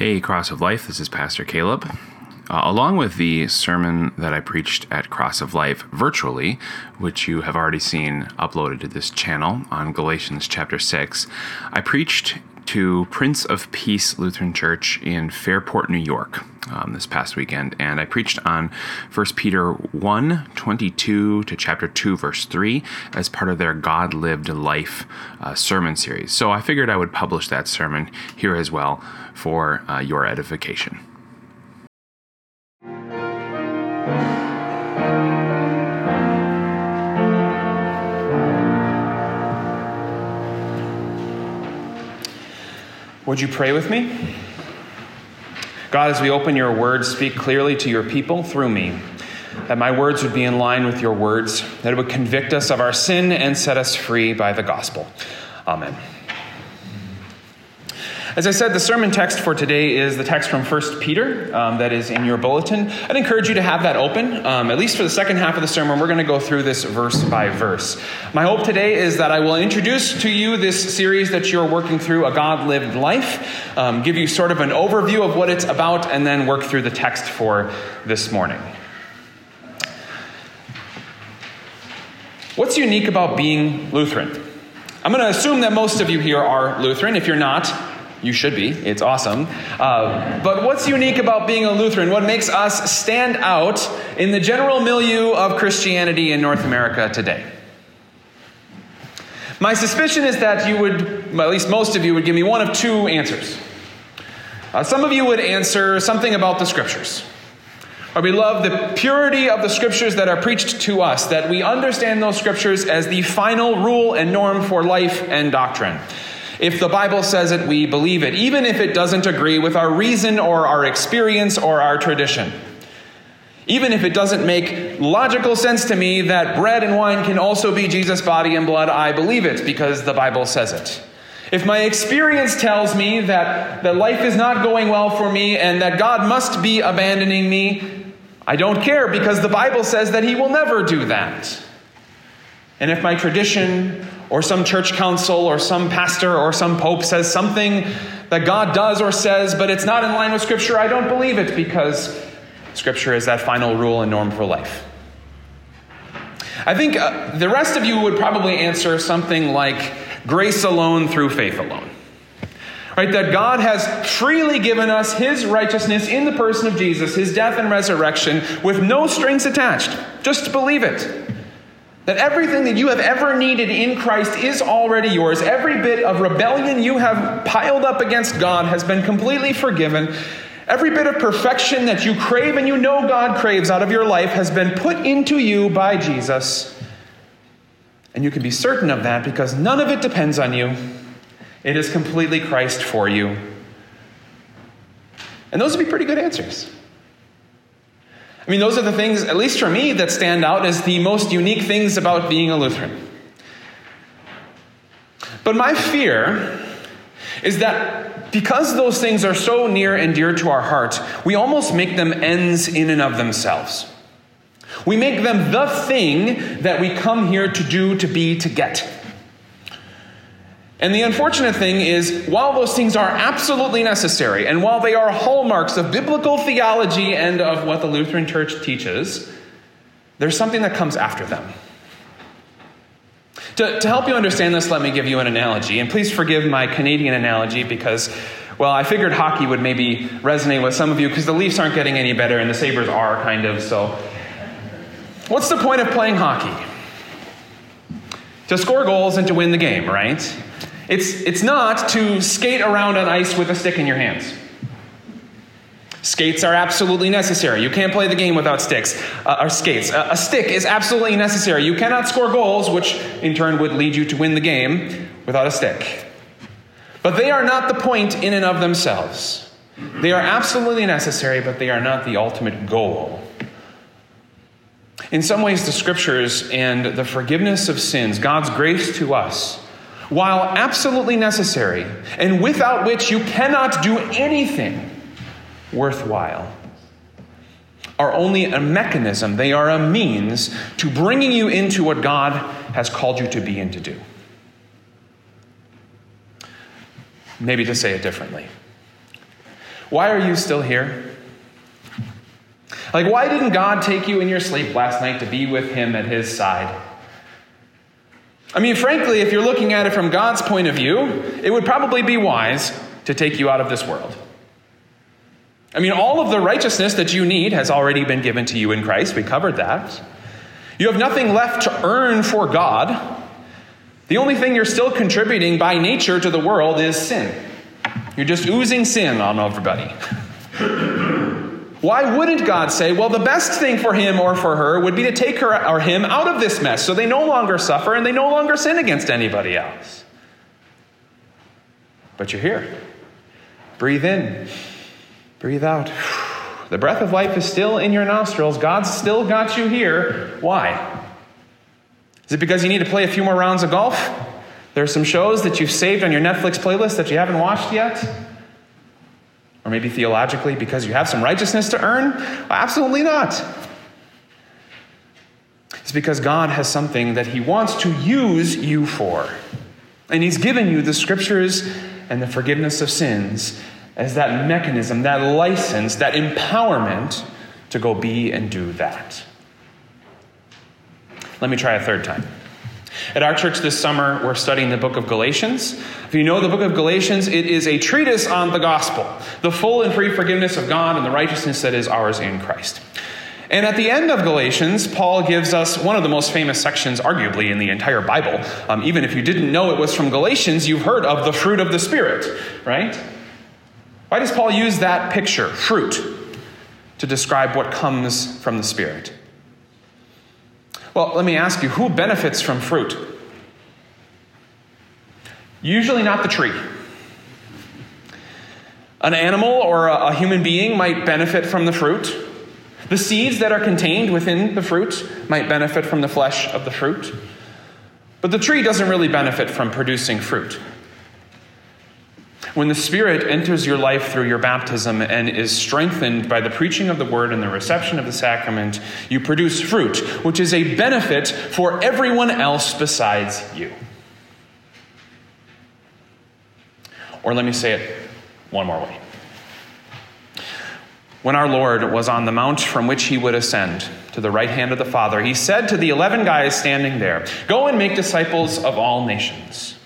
Hey, Cross of Life, this is Pastor Caleb. Uh, along with the sermon that I preached at Cross of Life virtually, which you have already seen uploaded to this channel on Galatians chapter 6, I preached to Prince of Peace Lutheran Church in Fairport, New York, um, this past weekend, and I preached on 1 Peter 1 22 to chapter 2, verse 3, as part of their God Lived Life uh, sermon series. So I figured I would publish that sermon here as well for uh, your edification. Would you pray with me? God, as we open your words, speak clearly to your people through me, that my words would be in line with your words, that it would convict us of our sin and set us free by the gospel. Amen. As I said, the sermon text for today is the text from 1 Peter um, that is in your bulletin. I'd encourage you to have that open. Um, at least for the second half of the sermon, we're going to go through this verse by verse. My hope today is that I will introduce to you this series that you're working through, A God Lived Life, um, give you sort of an overview of what it's about, and then work through the text for this morning. What's unique about being Lutheran? I'm going to assume that most of you here are Lutheran. If you're not, you should be. It's awesome. Uh, but what's unique about being a Lutheran? What makes us stand out in the general milieu of Christianity in North America today? My suspicion is that you would, well, at least most of you, would give me one of two answers. Uh, some of you would answer something about the scriptures. Or we love the purity of the scriptures that are preached to us, that we understand those scriptures as the final rule and norm for life and doctrine. If the Bible says it, we believe it, even if it doesn't agree with our reason or our experience or our tradition. Even if it doesn't make logical sense to me that bread and wine can also be Jesus' body and blood, I believe it because the Bible says it. If my experience tells me that, that life is not going well for me and that God must be abandoning me, I don't care because the Bible says that He will never do that. And if my tradition or some church council or some pastor or some pope says something that God does or says, but it's not in line with Scripture, I don't believe it because Scripture is that final rule and norm for life. I think uh, the rest of you would probably answer something like grace alone through faith alone. Right? That God has freely given us His righteousness in the person of Jesus, His death and resurrection, with no strings attached. Just believe it. That everything that you have ever needed in Christ is already yours. Every bit of rebellion you have piled up against God has been completely forgiven. Every bit of perfection that you crave and you know God craves out of your life has been put into you by Jesus. And you can be certain of that because none of it depends on you. It is completely Christ for you. And those would be pretty good answers. I mean, those are the things, at least for me, that stand out as the most unique things about being a Lutheran. But my fear is that because those things are so near and dear to our heart, we almost make them ends in and of themselves. We make them the thing that we come here to do, to be, to get. And the unfortunate thing is, while those things are absolutely necessary, and while they are hallmarks of biblical theology and of what the Lutheran Church teaches, there's something that comes after them. To, to help you understand this, let me give you an analogy. And please forgive my Canadian analogy because, well, I figured hockey would maybe resonate with some of you because the Leafs aren't getting any better and the Sabres are, kind of. So, what's the point of playing hockey? To score goals and to win the game, right? It's, it's not to skate around on ice with a stick in your hands. Skates are absolutely necessary. You can't play the game without sticks uh, or skates. A, a stick is absolutely necessary. You cannot score goals, which in turn would lead you to win the game, without a stick. But they are not the point in and of themselves. They are absolutely necessary, but they are not the ultimate goal. In some ways, the scriptures and the forgiveness of sins, God's grace to us, while absolutely necessary, and without which you cannot do anything worthwhile, are only a mechanism, they are a means to bringing you into what God has called you to be and to do. Maybe to say it differently. Why are you still here? Like, why didn't God take you in your sleep last night to be with Him at His side? I mean, frankly, if you're looking at it from God's point of view, it would probably be wise to take you out of this world. I mean, all of the righteousness that you need has already been given to you in Christ. We covered that. You have nothing left to earn for God. The only thing you're still contributing by nature to the world is sin. You're just oozing sin on everybody. Why wouldn't God say, well, the best thing for him or for her would be to take her or him out of this mess so they no longer suffer and they no longer sin against anybody else? But you're here. Breathe in, breathe out. The breath of life is still in your nostrils. God's still got you here. Why? Is it because you need to play a few more rounds of golf? There are some shows that you've saved on your Netflix playlist that you haven't watched yet? Or maybe theologically, because you have some righteousness to earn? Absolutely not. It's because God has something that He wants to use you for. And He's given you the scriptures and the forgiveness of sins as that mechanism, that license, that empowerment to go be and do that. Let me try a third time. At our church this summer, we're studying the book of Galatians. If you know the book of Galatians, it is a treatise on the gospel, the full and free forgiveness of God and the righteousness that is ours in Christ. And at the end of Galatians, Paul gives us one of the most famous sections, arguably, in the entire Bible. Um, even if you didn't know it was from Galatians, you've heard of the fruit of the Spirit, right? Why does Paul use that picture, fruit, to describe what comes from the Spirit? Well, let me ask you who benefits from fruit? Usually not the tree. An animal or a, human being might benefit from the fruit. The seeds that are contained within the fruit might benefit from the flesh of the fruit. But the tree doesn't really benefit from producing fruit. When the Spirit enters your life through your baptism and is strengthened by the preaching of the word and the reception of the sacrament, you produce fruit, which is a benefit for everyone else besides you. Or let me say it one more way. When our Lord was on the mount from which he would ascend to the right hand of the Father, he said to the eleven guys standing there, Go and make disciples of all nations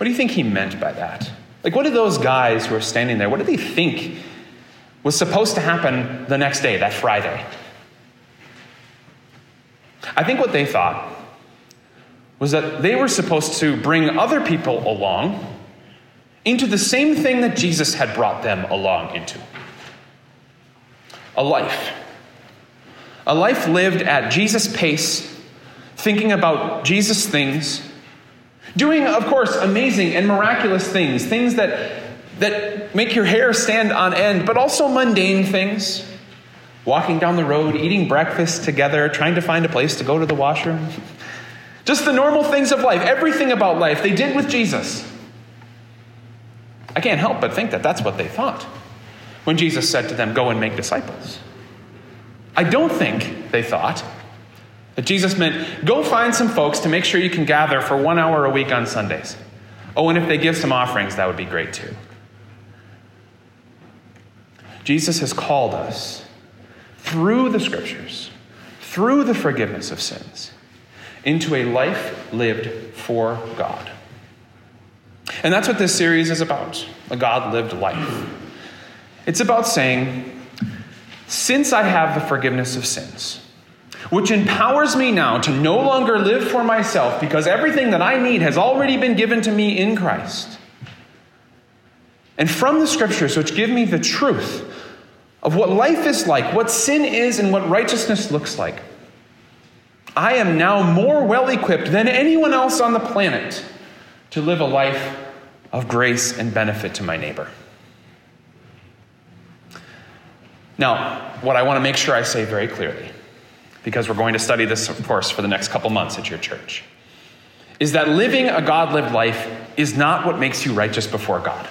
what do you think he meant by that? Like, what did those guys who were standing there, what did they think was supposed to happen the next day, that Friday? I think what they thought was that they were supposed to bring other people along into the same thing that Jesus had brought them along into a life. A life lived at Jesus' pace, thinking about Jesus' things Doing, of course, amazing and miraculous things, things that, that make your hair stand on end, but also mundane things. Walking down the road, eating breakfast together, trying to find a place to go to the washroom. Just the normal things of life, everything about life, they did with Jesus. I can't help but think that that's what they thought when Jesus said to them, Go and make disciples. I don't think they thought that Jesus meant go find some folks to make sure you can gather for one hour a week on Sundays. Oh, and if they give some offerings, that would be great too. Jesus has called us through the scriptures, through the forgiveness of sins, into a life lived for God. And that's what this series is about a God lived life. It's about saying, since I have the forgiveness of sins, which empowers me now to no longer live for myself because everything that I need has already been given to me in Christ. And from the scriptures, which give me the truth of what life is like, what sin is, and what righteousness looks like, I am now more well equipped than anyone else on the planet to live a life of grace and benefit to my neighbor. Now, what I want to make sure I say very clearly because we're going to study this, of course, for the next couple months at your church, is that living a God lived life is not what makes you righteous before God.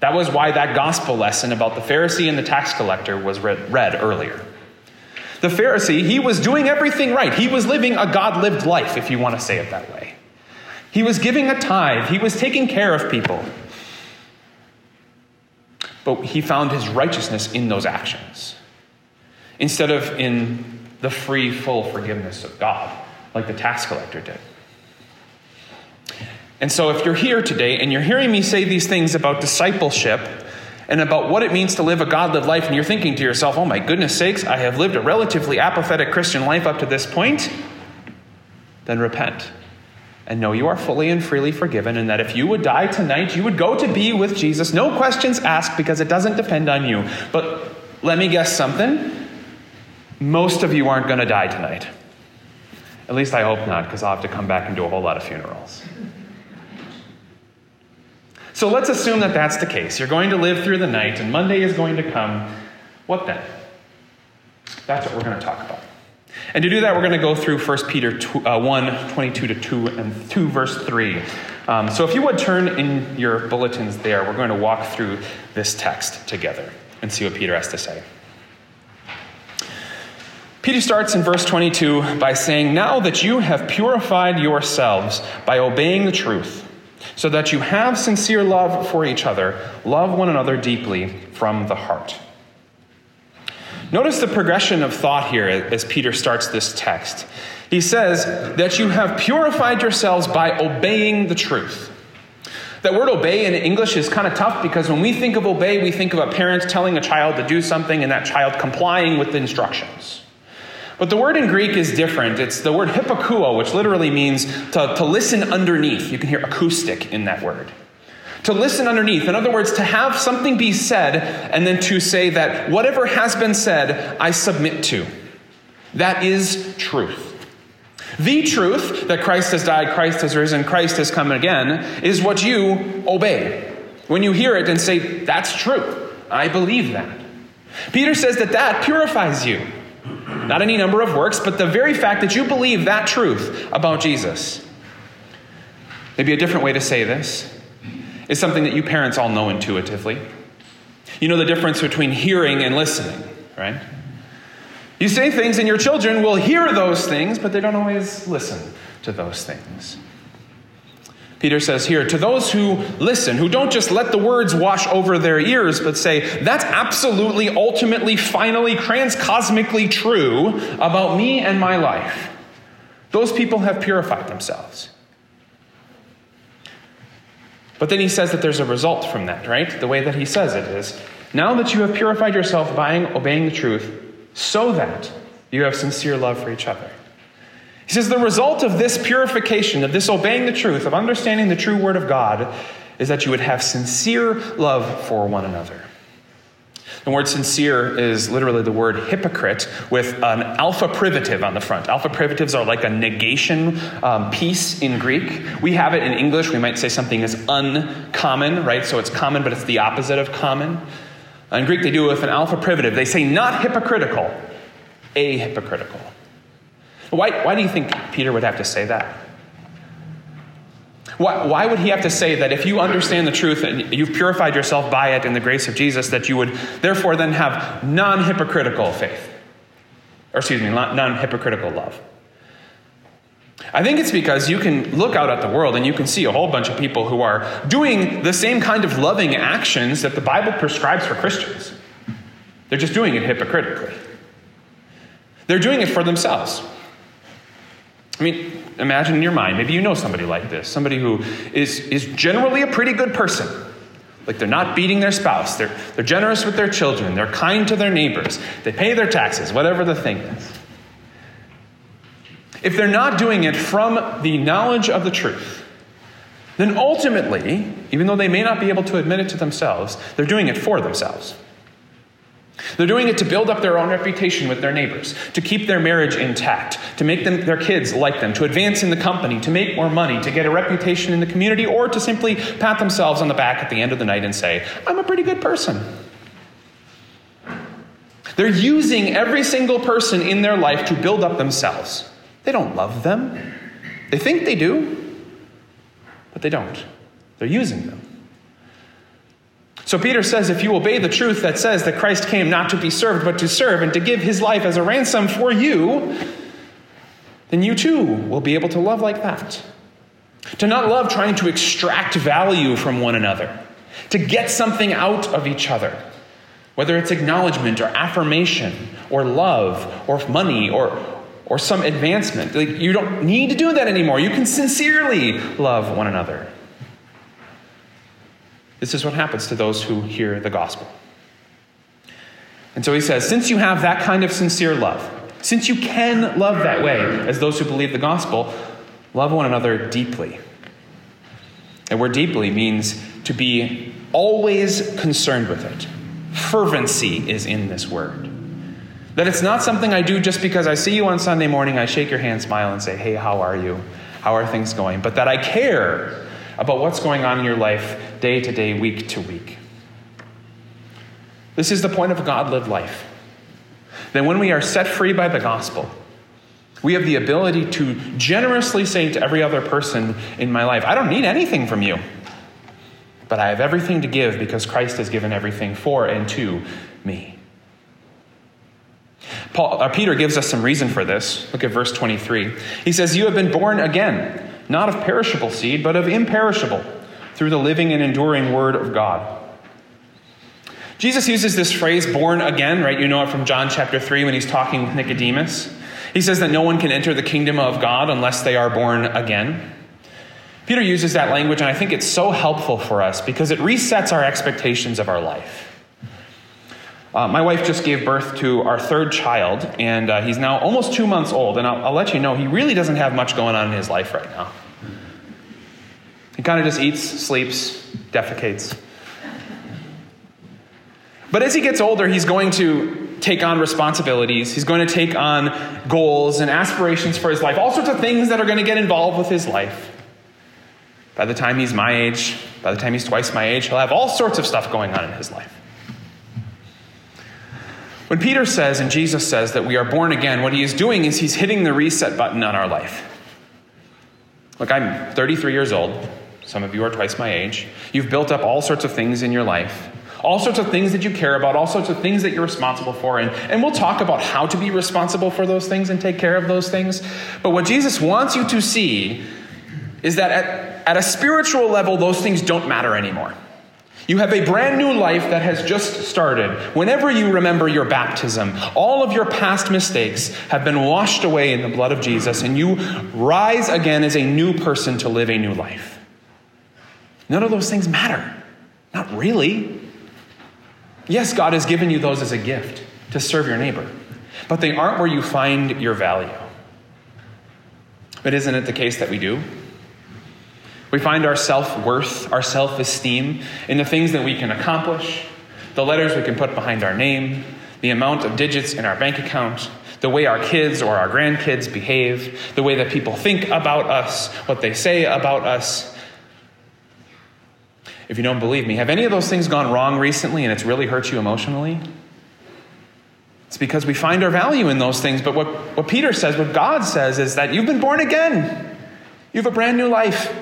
That was why that gospel lesson about the Pharisee and the tax collector was read, read earlier. The Pharisee, he was doing everything right. He was living a God lived life, if you want to say it that way. He was giving a tithe, he was taking care of people. but he found his righteousness in those actions instead of in the free, full forgiveness of God, like the tax collector did. And so, if you're here today and you're hearing me say these things about discipleship and about what it means to live a God lived life, and you're thinking to yourself, oh my goodness sakes, I have lived a relatively apathetic Christian life up to this point, then repent and know you are fully and freely forgiven, and that if you would die tonight, you would go to be with Jesus. No questions asked because it doesn't depend on you. But let me guess something. Most of you aren't going to die tonight. At least I hope not, because I'll have to come back and do a whole lot of funerals. So let's assume that that's the case. You're going to live through the night, and Monday is going to come. What then? That's what we're going to talk about. And to do that, we're going to go through 1 Peter 2, uh, 1 22 to 2 and 2 verse 3. Um, so if you would turn in your bulletins there, we're going to walk through this text together and see what Peter has to say. Peter starts in verse 22 by saying, Now that you have purified yourselves by obeying the truth, so that you have sincere love for each other, love one another deeply from the heart. Notice the progression of thought here as Peter starts this text. He says that you have purified yourselves by obeying the truth. That word obey in English is kind of tough because when we think of obey, we think of a parent telling a child to do something and that child complying with the instructions. But the word in Greek is different. It's the word hypokuo, which literally means to, to listen underneath. You can hear acoustic in that word to listen underneath. In other words, to have something be said and then to say that whatever has been said, I submit to. That is truth. The truth that Christ has died, Christ has risen, Christ has come again is what you obey. When you hear it and say, That's true, I believe that. Peter says that that purifies you. Not any number of works, but the very fact that you believe that truth about Jesus. Maybe a different way to say this is something that you parents all know intuitively. You know the difference between hearing and listening, right? You say things, and your children will hear those things, but they don't always listen to those things. Peter says here, to those who listen, who don't just let the words wash over their ears, but say, that's absolutely, ultimately, finally, transcosmically true about me and my life. Those people have purified themselves. But then he says that there's a result from that, right? The way that he says it is now that you have purified yourself by obeying the truth, so that you have sincere love for each other. He says the result of this purification, of this obeying the truth, of understanding the true word of God, is that you would have sincere love for one another. The word sincere is literally the word hypocrite with an alpha privative on the front. Alpha privatives are like a negation um, piece in Greek. We have it in English. We might say something is uncommon, right? So it's common, but it's the opposite of common. In Greek, they do it with an alpha privative. They say not hypocritical, a hypocritical. Why, why do you think Peter would have to say that? Why, why would he have to say that if you understand the truth and you've purified yourself by it in the grace of Jesus, that you would therefore then have non hypocritical faith? Or, excuse me, non hypocritical love. I think it's because you can look out at the world and you can see a whole bunch of people who are doing the same kind of loving actions that the Bible prescribes for Christians. They're just doing it hypocritically. They're doing it for themselves. I mean, imagine in your mind, maybe you know somebody like this, somebody who is, is generally a pretty good person. Like they're not beating their spouse, they're, they're generous with their children, they're kind to their neighbors, they pay their taxes, whatever the thing is. If they're not doing it from the knowledge of the truth, then ultimately, even though they may not be able to admit it to themselves, they're doing it for themselves. They're doing it to build up their own reputation with their neighbors, to keep their marriage intact, to make them, their kids like them, to advance in the company, to make more money, to get a reputation in the community, or to simply pat themselves on the back at the end of the night and say, I'm a pretty good person. They're using every single person in their life to build up themselves. They don't love them. They think they do, but they don't. They're using them. So Peter says if you obey the truth that says that Christ came not to be served, but to serve and to give his life as a ransom for you, then you too will be able to love like that. To not love trying to extract value from one another. to get something out of each other, whether it's acknowledgement or affirmation or love or money or, or some advancement. Like, you don't need to do that anymore. You can sincerely love one another. This is what happens to those who hear the gospel. And so he says, since you have that kind of sincere love, since you can love that way as those who believe the gospel, love one another deeply. And where deeply means to be always concerned with it. Fervency is in this word. That it's not something I do just because I see you on Sunday morning, I shake your hand, smile, and say, Hey, how are you? How are things going? But that I care about what's going on in your life day to day, week to week. This is the point of a God lived life. That when we are set free by the gospel, we have the ability to generously say to every other person in my life, I don't need anything from you, but I have everything to give because Christ has given everything for and to me. Paul, uh, Peter gives us some reason for this. Look at verse 23. He says, You have been born again, not of perishable seed, but of imperishable, through the living and enduring word of God. Jesus uses this phrase, born again, right? You know it from John chapter 3 when he's talking with Nicodemus. He says that no one can enter the kingdom of God unless they are born again. Peter uses that language, and I think it's so helpful for us because it resets our expectations of our life. Uh, my wife just gave birth to our third child, and uh, he's now almost two months old. And I'll, I'll let you know, he really doesn't have much going on in his life right now. He kind of just eats, sleeps, defecates. But as he gets older, he's going to take on responsibilities. He's going to take on goals and aspirations for his life, all sorts of things that are going to get involved with his life. By the time he's my age, by the time he's twice my age, he'll have all sorts of stuff going on in his life. When Peter says and Jesus says that we are born again, what he is doing is he's hitting the reset button on our life. Look, I'm 33 years old. Some of you are twice my age. You've built up all sorts of things in your life all sorts of things that you care about, all sorts of things that you're responsible for. And, and we'll talk about how to be responsible for those things and take care of those things. But what Jesus wants you to see is that at, at a spiritual level, those things don't matter anymore. You have a brand new life that has just started. Whenever you remember your baptism, all of your past mistakes have been washed away in the blood of Jesus, and you rise again as a new person to live a new life. None of those things matter. Not really. Yes, God has given you those as a gift to serve your neighbor, but they aren't where you find your value. But isn't it the case that we do? We find our self worth, our self esteem in the things that we can accomplish, the letters we can put behind our name, the amount of digits in our bank account, the way our kids or our grandkids behave, the way that people think about us, what they say about us, if you don't believe me. Have any of those things gone wrong recently and it's really hurt you emotionally? It's because we find our value in those things. But what, what Peter says, what God says, is that you've been born again. You have a brand new life.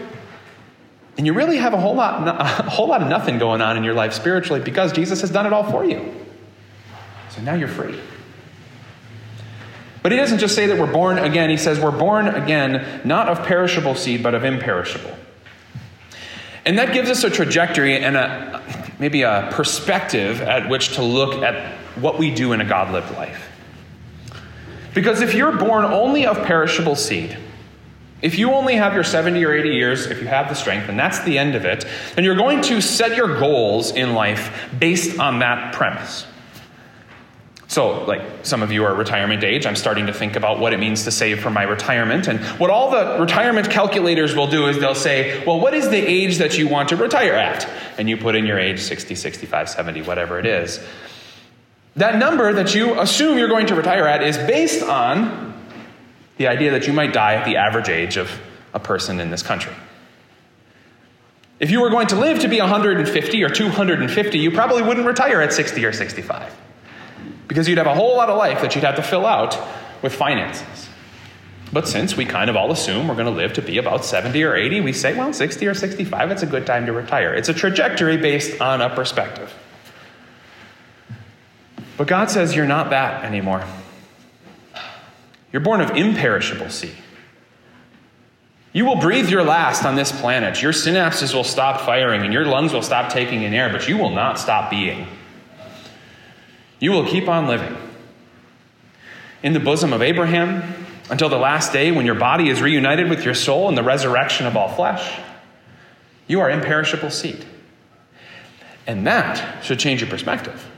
And you really have a whole lot, a whole lot of nothing going on in your life spiritually because Jesus has done it all for you. So now you're free. But he doesn't just say that we're born again, he says we're born again not of perishable seed, but of imperishable. And that gives us a trajectory and a, maybe a perspective at which to look at what we do in a God lived life. Because if you're born only of perishable seed, if you only have your 70 or 80 years, if you have the strength, and that's the end of it, then you're going to set your goals in life based on that premise. So, like some of you are retirement age, I'm starting to think about what it means to save for my retirement. And what all the retirement calculators will do is they'll say, well, what is the age that you want to retire at? And you put in your age 60, 65, 70, whatever it is. That number that you assume you're going to retire at is based on the idea that you might die at the average age of a person in this country. If you were going to live to be 150 or 250, you probably wouldn't retire at 60 or 65 because you'd have a whole lot of life that you'd have to fill out with finances. But since we kind of all assume we're going to live to be about 70 or 80, we say, well, 60 or 65, it's a good time to retire. It's a trajectory based on a perspective. But God says you're not that anymore. You're born of imperishable seed. You will breathe your last on this planet. Your synapses will stop firing and your lungs will stop taking in air, but you will not stop being. You will keep on living. In the bosom of Abraham until the last day when your body is reunited with your soul in the resurrection of all flesh, you are imperishable seed. And that should change your perspective.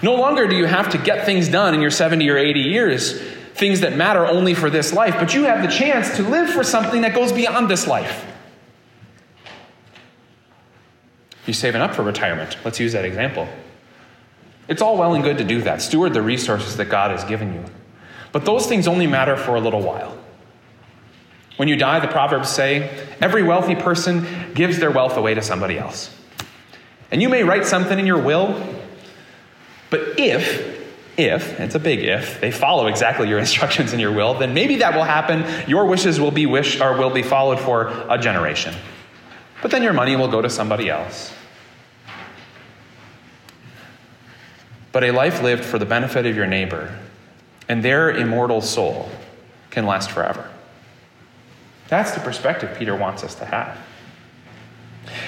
No longer do you have to get things done in your 70 or 80 years things that matter only for this life, but you have the chance to live for something that goes beyond this life. You're saving up for retirement. Let's use that example. It's all well and good to do that, steward the resources that God has given you. But those things only matter for a little while. When you die, the Proverbs say, every wealthy person gives their wealth away to somebody else. And you may write something in your will, but if if, it's a big if, they follow exactly your instructions and your will, then maybe that will happen. Your wishes will be wish or will be followed for a generation. But then your money will go to somebody else. But a life lived for the benefit of your neighbor and their immortal soul can last forever. That's the perspective Peter wants us to have.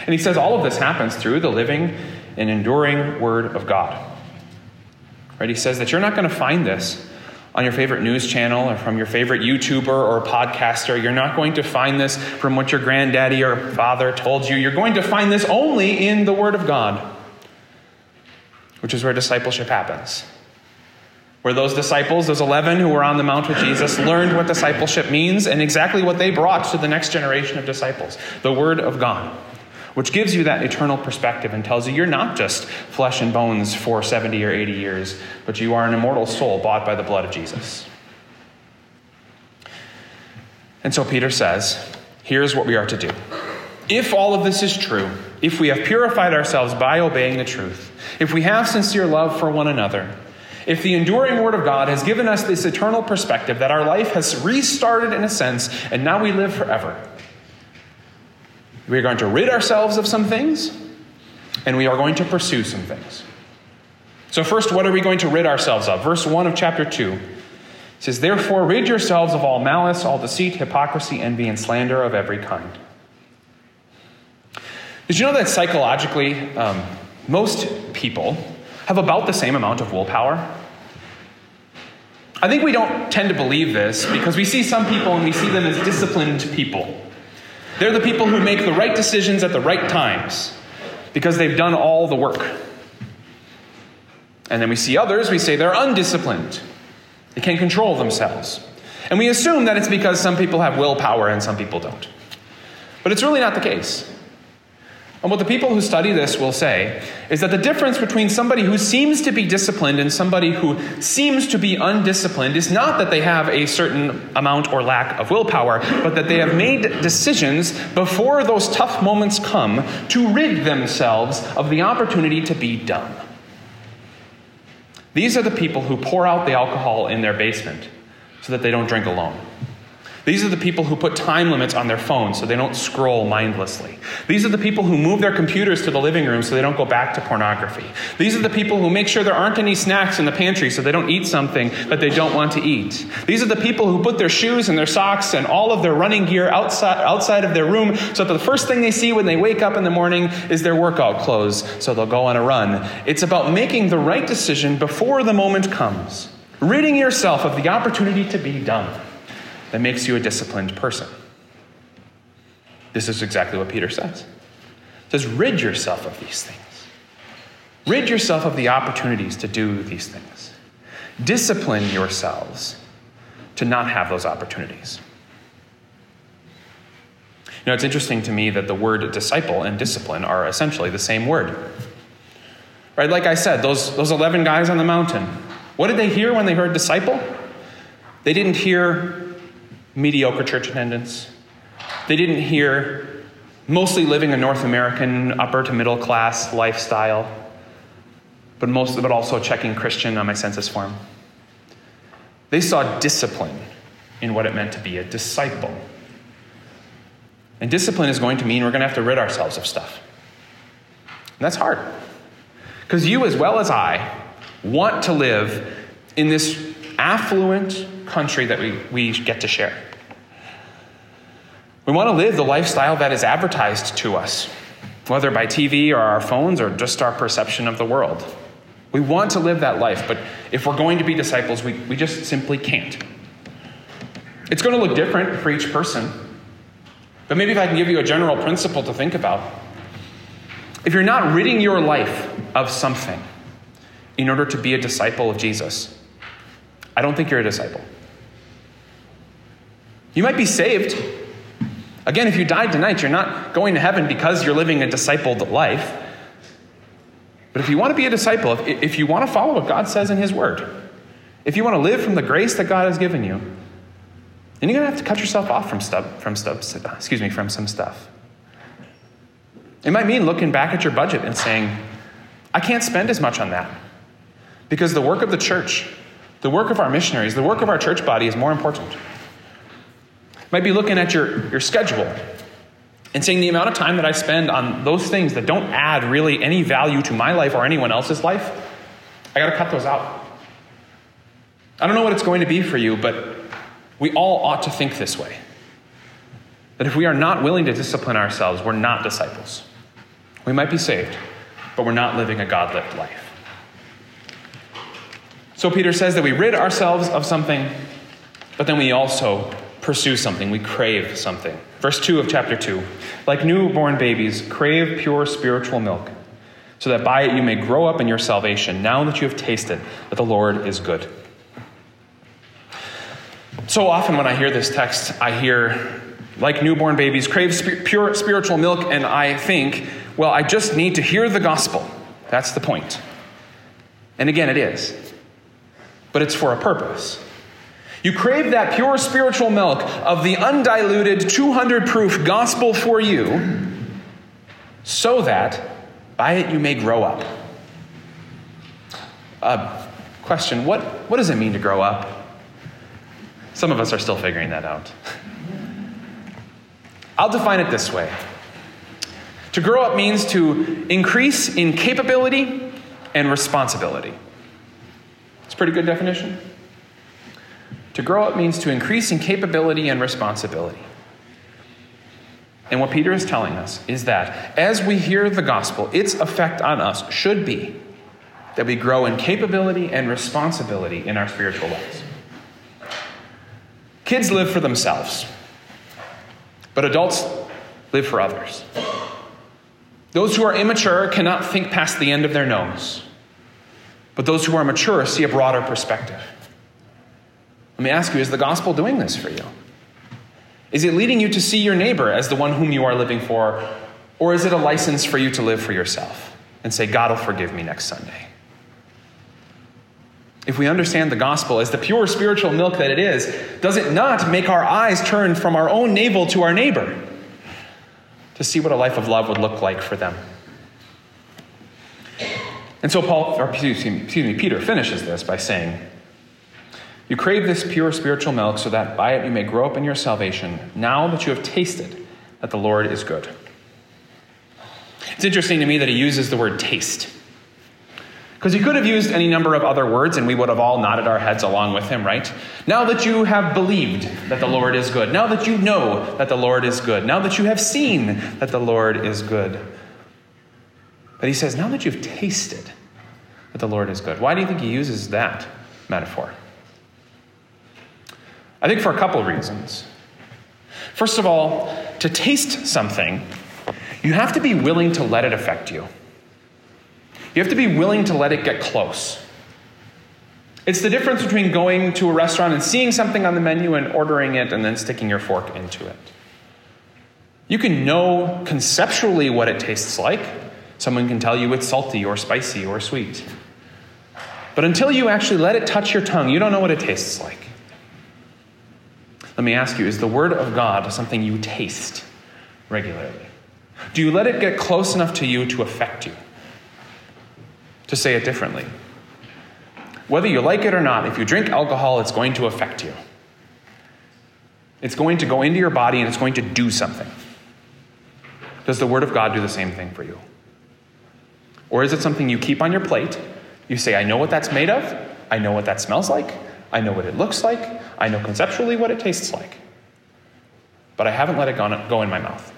And he says all of this happens through the living and enduring Word of God. Right? He says that you're not going to find this on your favorite news channel or from your favorite YouTuber or podcaster. You're not going to find this from what your granddaddy or father told you. You're going to find this only in the Word of God, which is where discipleship happens. Where those disciples, those 11 who were on the Mount with Jesus, learned what discipleship means and exactly what they brought to the next generation of disciples the Word of God which gives you that eternal perspective and tells you you're not just flesh and bones for 70 or 80 years, but you are an immortal soul bought by the blood of Jesus. And so Peter says, here's what we are to do. If all of this is true, if we have purified ourselves by obeying the truth, if we have sincere love for one another, if the enduring Word of God has given us this eternal perspective that our life has restarted in a sense and now we live forever, we are going to rid ourselves of some things, and we are going to pursue some things. So, first, what are we going to rid ourselves of? Verse 1 of chapter 2 says, Therefore, rid yourselves of all malice, all deceit, hypocrisy, envy, and slander of every kind. Did you know that psychologically, um, most people have about the same amount of willpower? I think we don't tend to believe this because we see some people and we see them as disciplined people. They're the people who make the right decisions at the right times because they've done all the work. And then we see others, we say they're undisciplined. They can't control themselves. And we assume that it's because some people have willpower and some people don't. But it's really not the case. And what the people who study this will say is that the difference between somebody who seems to be disciplined and somebody who seems to be undisciplined is not that they have a certain amount or lack of willpower, but that they have made decisions before those tough moments come to rid themselves of the opportunity to be dumb. These are the people who pour out the alcohol in their basement so that they don't drink alone. These are the people who put time limits on their phones so they don't scroll mindlessly. These are the people who move their computers to the living room so they don't go back to pornography. These are the people who make sure there aren't any snacks in the pantry so they don't eat something that they don't want to eat. These are the people who put their shoes and their socks and all of their running gear outside, outside of their room so that the first thing they see when they wake up in the morning is their workout clothes so they'll go on a run. It's about making the right decision before the moment comes, ridding yourself of the opportunity to be dumb that makes you a disciplined person. This is exactly what Peter says. He says, rid yourself of these things. Rid yourself of the opportunities to do these things. Discipline yourselves to not have those opportunities. You know, it's interesting to me that the word disciple and discipline are essentially the same word. Right? Like I said, those, those 11 guys on the mountain, what did they hear when they heard disciple? They didn't hear mediocre church attendance. They didn't hear mostly living a North American upper to middle class lifestyle, but, most, but also checking Christian on my census form. They saw discipline in what it meant to be a disciple. And discipline is going to mean we're going to have to rid ourselves of stuff. And that's hard. Because you, as well as I, want to live in this affluent country that we, we get to share. We want to live the lifestyle that is advertised to us, whether by TV or our phones or just our perception of the world. We want to live that life, but if we're going to be disciples, we, we just simply can't. It's going to look different for each person. But maybe if I can give you a general principle to think about. If you're not ridding your life of something in order to be a disciple of Jesus, I don't think you're a disciple. You might be saved. Again, if you died tonight, you're not going to heaven because you're living a discipled life. But if you want to be a disciple, if, if you want to follow what God says in His Word, if you want to live from the grace that God has given you, then you're going to have to cut yourself off from stuff, from stuff, excuse me, from some stuff. It might mean looking back at your budget and saying, I can't spend as much on that because the work of the church, the work of our missionaries, the work of our church body is more important might be looking at your, your schedule and saying the amount of time that I spend on those things that don't add really any value to my life or anyone else's life, I got to cut those out. I don't know what it's going to be for you, but we all ought to think this way. That if we are not willing to discipline ourselves, we're not disciples. We might be saved, but we're not living a God lived life. So Peter says that we rid ourselves of something, but then we also pursue something, we crave something. Verse 2 of chapter 2 Like newborn babies, crave pure spiritual milk, so that by it you may grow up in your salvation, now that you have tasted that the Lord is good. So often when I hear this text, I hear, like newborn babies, crave sp- pure spiritual milk, and I think, well, I just need to hear the gospel. That's the point. And again, it is. But it's for a purpose. You crave that pure spiritual milk of the undiluted 200 proof gospel for you, so that by it you may grow up. Uh, question what, what does it mean to grow up? Some of us are still figuring that out. I'll define it this way To grow up means to increase in capability and responsibility. It's a pretty good definition. To grow up means to increase in capability and responsibility. And what Peter is telling us is that as we hear the gospel, its effect on us should be that we grow in capability and responsibility in our spiritual lives. Kids live for themselves, but adults live for others. Those who are immature cannot think past the end of their nose, but those who are mature see a broader perspective. Let me ask you is the gospel doing this for you? Is it leading you to see your neighbor as the one whom you are living for? Or is it a license for you to live for yourself and say, God will forgive me next Sunday? If we understand the gospel as the pure spiritual milk that it is, does it not make our eyes turn from our own navel to our neighbor to see what a life of love would look like for them? And so Paul, or excuse me, Peter finishes this by saying, you crave this pure spiritual milk so that by it you may grow up in your salvation, now that you have tasted that the Lord is good. It's interesting to me that he uses the word taste. Because he could have used any number of other words and we would have all nodded our heads along with him, right? Now that you have believed that the Lord is good, now that you know that the Lord is good, now that you have seen that the Lord is good. But he says, now that you've tasted that the Lord is good. Why do you think he uses that metaphor? I think for a couple of reasons. First of all, to taste something, you have to be willing to let it affect you. You have to be willing to let it get close. It's the difference between going to a restaurant and seeing something on the menu and ordering it and then sticking your fork into it. You can know conceptually what it tastes like. Someone can tell you it's salty or spicy or sweet. But until you actually let it touch your tongue, you don't know what it tastes like. Let me ask you is the Word of God something you taste regularly? Do you let it get close enough to you to affect you? To say it differently, whether you like it or not, if you drink alcohol, it's going to affect you. It's going to go into your body and it's going to do something. Does the Word of God do the same thing for you? Or is it something you keep on your plate? You say, I know what that's made of, I know what that smells like, I know what it looks like, I know conceptually what it tastes like. but I haven't let it go in my mouth.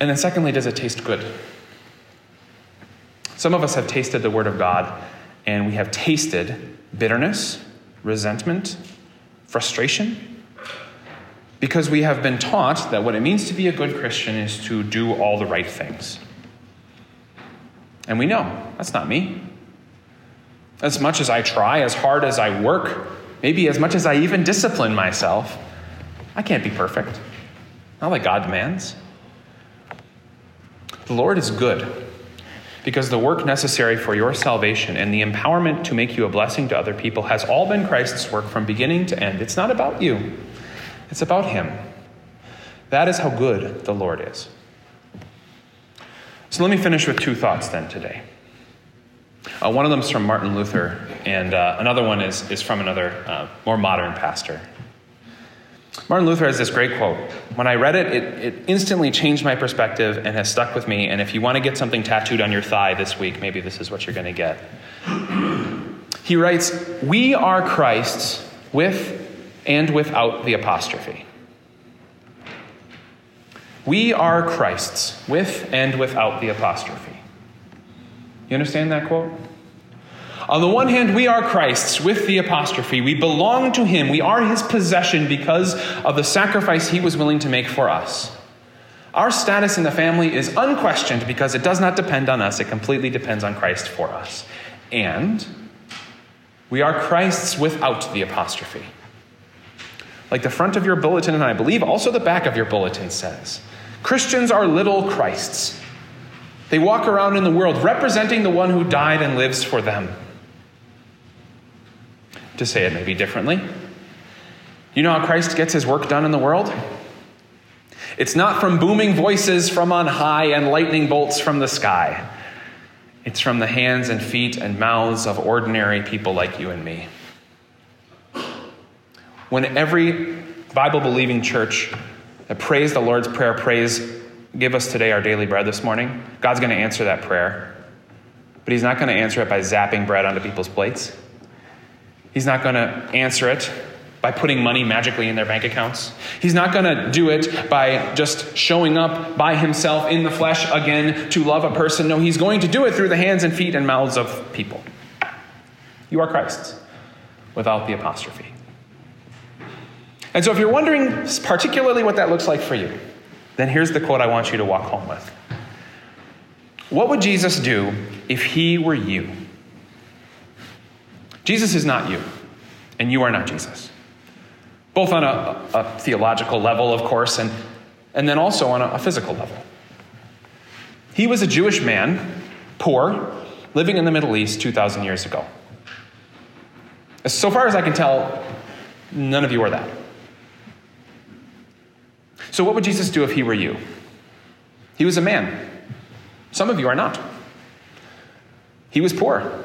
And then, secondly, does it taste good? Some of us have tasted the Word of God and we have tasted bitterness, resentment, frustration, because we have been taught that what it means to be a good Christian is to do all the right things. And we know that's not me. As much as I try, as hard as I work, maybe as much as I even discipline myself, I can't be perfect. Not like God demands. The Lord is good because the work necessary for your salvation and the empowerment to make you a blessing to other people has all been Christ's work from beginning to end. It's not about you, it's about Him. That is how good the Lord is. So let me finish with two thoughts then today. Uh, one of them is from Martin Luther, and uh, another one is, is from another uh, more modern pastor. Martin Luther has this great quote. When I read it, it, it instantly changed my perspective and has stuck with me. And if you want to get something tattooed on your thigh this week, maybe this is what you're going to get. He writes, We are Christ's with and without the apostrophe. We are Christ's with and without the apostrophe. You understand that quote? On the one hand, we are Christ's with the apostrophe. We belong to Him. We are His possession because of the sacrifice He was willing to make for us. Our status in the family is unquestioned because it does not depend on us, it completely depends on Christ for us. And we are Christ's without the apostrophe. Like the front of your bulletin, and I believe also the back of your bulletin says Christians are little Christs. They walk around in the world representing the one who died and lives for them. To say it maybe differently, you know how Christ gets his work done in the world? It's not from booming voices from on high and lightning bolts from the sky. It's from the hands and feet and mouths of ordinary people like you and me. When every Bible believing church that prays the Lord's Prayer prays, Give us today our daily bread this morning, God's going to answer that prayer. But He's not going to answer it by zapping bread onto people's plates. He's not going to answer it by putting money magically in their bank accounts. He's not going to do it by just showing up by himself in the flesh again to love a person. No, he's going to do it through the hands and feet and mouths of people. You are Christ's without the apostrophe. And so, if you're wondering particularly what that looks like for you, then here's the quote I want you to walk home with What would Jesus do if he were you? Jesus is not you, and you are not Jesus. Both on a, a theological level, of course, and, and then also on a, a physical level. He was a Jewish man, poor, living in the Middle East 2,000 years ago. So far as I can tell, none of you are that. So, what would Jesus do if he were you? He was a man. Some of you are not. He was poor.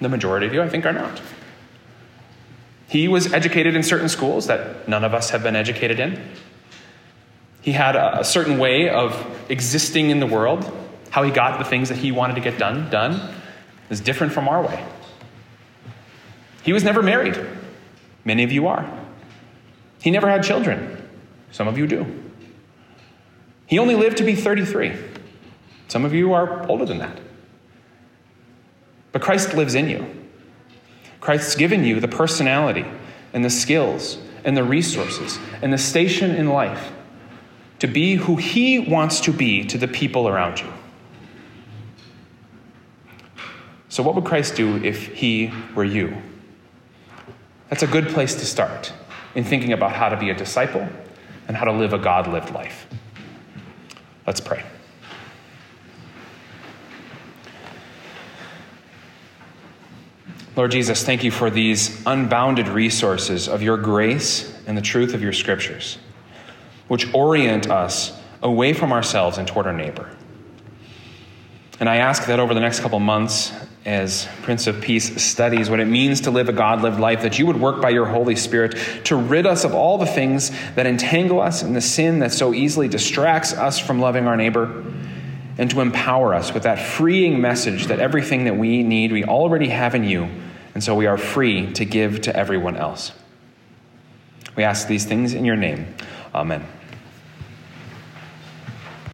The majority of you, I think, are not. He was educated in certain schools that none of us have been educated in. He had a, certain way of existing in the world. How he got the things that he wanted to get done done is different from our way. He was never married. Many of you are. He never had children. Some of you do. He only lived to be 33. Some of you are older than that. But Christ lives in you. Christ's given you the personality and the skills and the resources and the station in life to be who He wants to be to the people around you. So, what would Christ do if He were you? That's a good place to start in thinking about how to be a disciple and how to live a God lived life. Let's pray. Lord Jesus, thank you for these unbounded resources of your grace and the truth of your scriptures, which orient us away from ourselves and toward our neighbor. And I ask that over the next couple months, as Prince of Peace studies what it means to live a God lived life, that you would work by your Holy Spirit to rid us of all the things that entangle us in the sin that so easily distracts us from loving our neighbor, and to empower us with that freeing message that everything that we need, we already have in you, and so we are free to give to everyone else. We ask these things in your name. Amen.